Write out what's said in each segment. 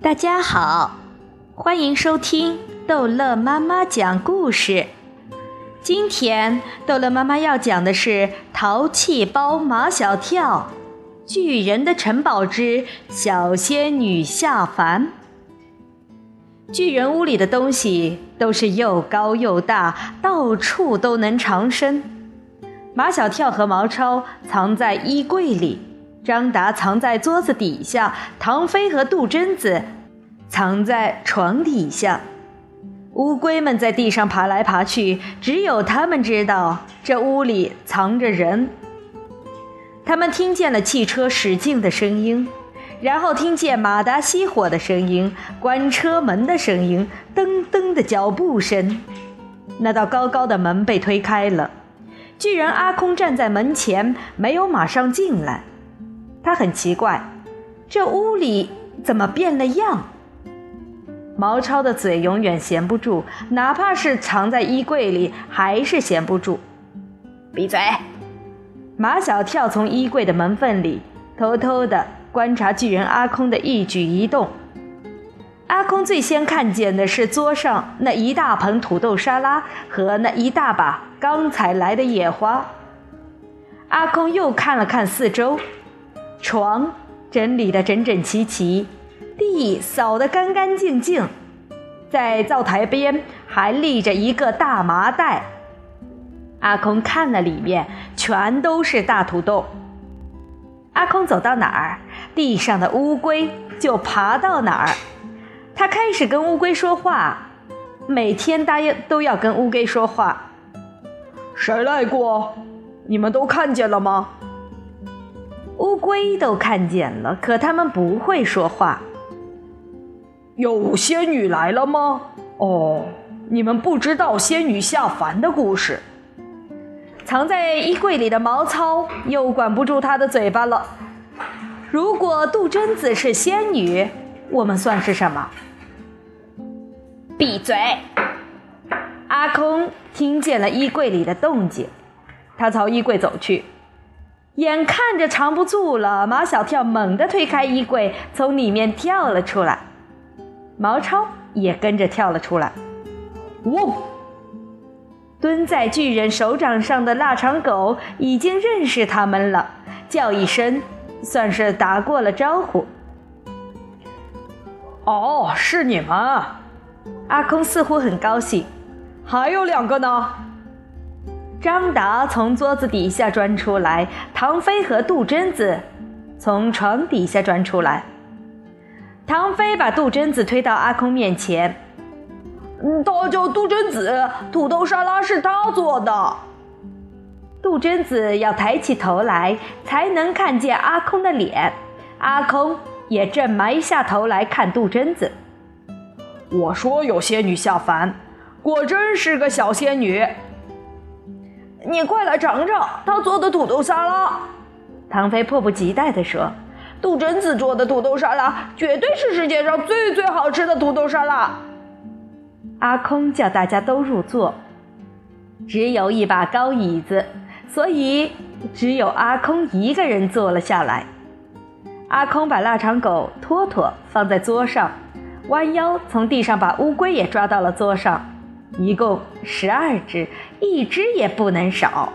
大家好，欢迎收听逗乐妈妈讲故事。今天逗乐妈妈要讲的是《淘气包马小跳》《巨人的城堡之小仙女下凡》。巨人屋里的东西都是又高又大，到处都能藏身。马小跳和毛超藏在衣柜里。张达藏在桌子底下，唐飞和杜真子藏在床底下，乌龟们在地上爬来爬去，只有他们知道这屋里藏着人。他们听见了汽车驶进的声音，然后听见马达熄火的声音、关车门的声音、噔噔的脚步声。那道高高的门被推开了，巨人阿空站在门前，没有马上进来。他很奇怪，这屋里怎么变了样？毛超的嘴永远闲不住，哪怕是藏在衣柜里，还是闲不住。闭嘴！马小跳从衣柜的门缝里偷偷地观察巨人阿空的一举一动。阿空最先看见的是桌上那一大盆土豆沙拉和那一大把刚采来的野花。阿空又看了看四周。床整理得整整齐齐，地扫得干干净净，在灶台边还立着一个大麻袋。阿空看了里面，全都是大土豆。阿空走到哪儿，地上的乌龟就爬到哪儿。他开始跟乌龟说话，每天答应都要跟乌龟说话。谁来过？你们都看见了吗？乌龟都看见了，可它们不会说话。有仙女来了吗？哦，你们不知道仙女下凡的故事。藏在衣柜里的毛糙又管不住他的嘴巴了。如果杜真子是仙女，我们算是什么？闭嘴！阿空听见了衣柜里的动静，他朝衣柜走去。眼看着藏不住了，马小跳猛地推开衣柜，从里面跳了出来。毛超也跟着跳了出来。嗡！蹲在巨人手掌上的腊肠狗已经认识他们了，叫一声，算是打过了招呼。哦，是你们！阿空似乎很高兴。还有两个呢。张达从桌子底下钻出来，唐飞和杜真子从床底下钻出来。唐飞把杜真子推到阿空面前：“他叫杜真子，土豆沙拉是他做的。”杜真子要抬起头来才能看见阿空的脸，阿空也正埋下头来看杜真子。我说有仙女下凡，果真是个小仙女。你快来尝尝他做的土豆沙拉！唐飞迫不及待地说：“杜真子做的土豆沙拉绝对是世界上最最好吃的土豆沙拉。”阿空叫大家都入座，只有一把高椅子，所以只有阿空一个人坐了下来。阿空把腊肠狗托托放在桌上，弯腰从地上把乌龟也抓到了桌上。一共十二只，一只也不能少，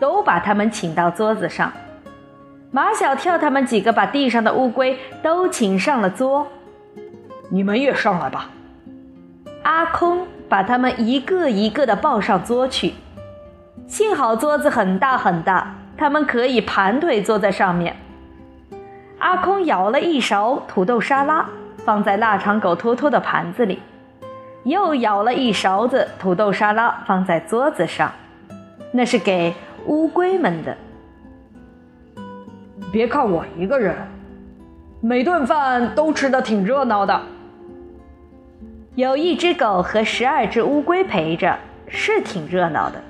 都把他们请到桌子上。马小跳他们几个把地上的乌龟都请上了桌，你们也上来吧。阿空把他们一个一个的抱上桌去。幸好桌子很大很大，他们可以盘腿坐在上面。阿空舀了一勺土豆沙拉，放在腊肠狗托托的盘子里。又舀了一勺子土豆沙拉放在桌子上，那是给乌龟们的。别看我一个人，每顿饭都吃的挺热闹的。有一只狗和十二只乌龟陪着，是挺热闹的。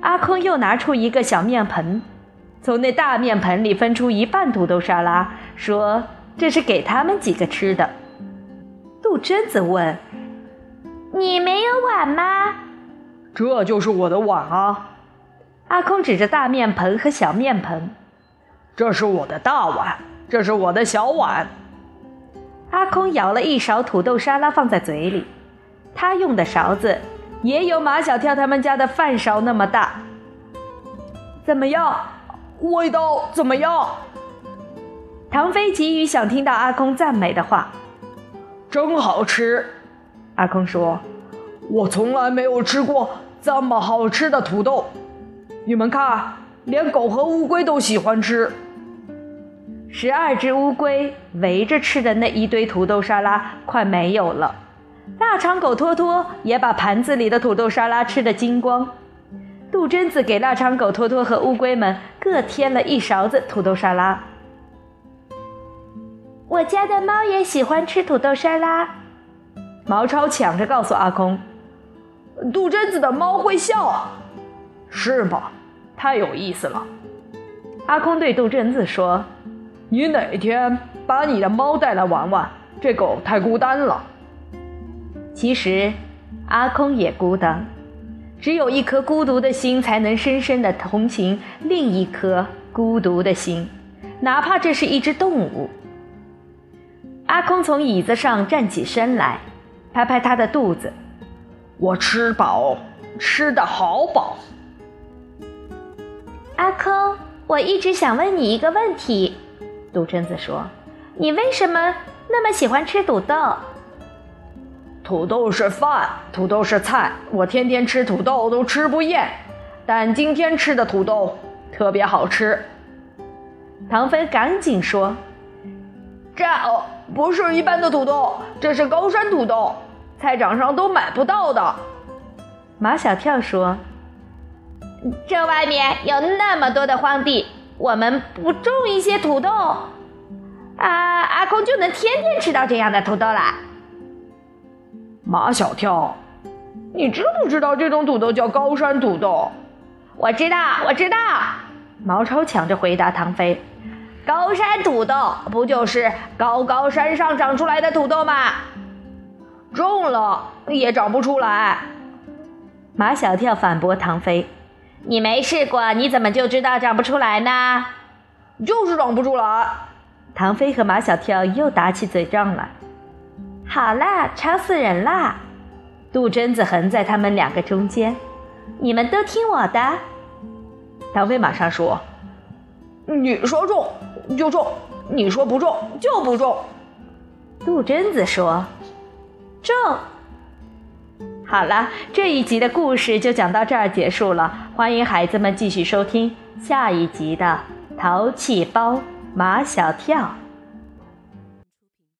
阿空又拿出一个小面盆，从那大面盆里分出一半土豆沙拉，说这是给他们几个吃的。杜真子问。你没有碗吗？这就是我的碗啊！阿空指着大面盆和小面盆。这是我的大碗，这是我的小碗。阿空舀了一勺土豆沙拉放在嘴里，他用的勺子也有马小跳他们家的饭勺那么大。怎么样？味道怎么样？唐飞急于想听到阿空赞美的话。真好吃，阿空说：“我从来没有吃过这么好吃的土豆。你们看，连狗和乌龟都喜欢吃。”十二只乌龟围着吃的那一堆土豆沙拉快没有了，腊肠狗托托也把盘子里的土豆沙拉吃得精光。杜真子给腊肠狗托托和乌龟们各添了一勺子土豆沙拉。我家的猫也喜欢吃土豆沙拉。毛超抢着告诉阿空：“杜真子的猫会笑，是吗？太有意思了。”阿空对杜真子说：“你哪天把你的猫带来玩玩？这狗太孤单了。”其实，阿空也孤单，只有一颗孤独的心，才能深深的同情另一颗孤独的心，哪怕这是一只动物。阿空从椅子上站起身来，拍拍他的肚子：“我吃饱，吃的好饱。”阿空，我一直想问你一个问题。”杜真子说，“你为什么那么喜欢吃土豆？”“土豆是饭，土豆是菜，我天天吃土豆都吃不厌。但今天吃的土豆特别好吃。”唐飞赶紧说：“这哦……”不是一般的土豆，这是高山土豆，菜场上都买不到的。马小跳说：“这外面有那么多的荒地，我们不种一些土豆，啊，阿空就能天天吃到这样的土豆啦。”马小跳，你知不知道这种土豆叫高山土豆？我知道，我知道。毛超抢着回答唐飞。高山土豆不就是高高山上长出来的土豆吗？种了也长不出来。马小跳反驳唐飞：“你没试过，你怎么就知道长不出来呢？就是长不出来。”唐飞和马小跳又打起嘴仗了。好啦，吵死人啦！杜真子横在他们两个中间。你们都听我的。唐飞马上说：“你说”就中，你说不中就不中。杜真子说：“种。”好了，这一集的故事就讲到这儿结束了。欢迎孩子们继续收听下一集的《淘气包马小跳》。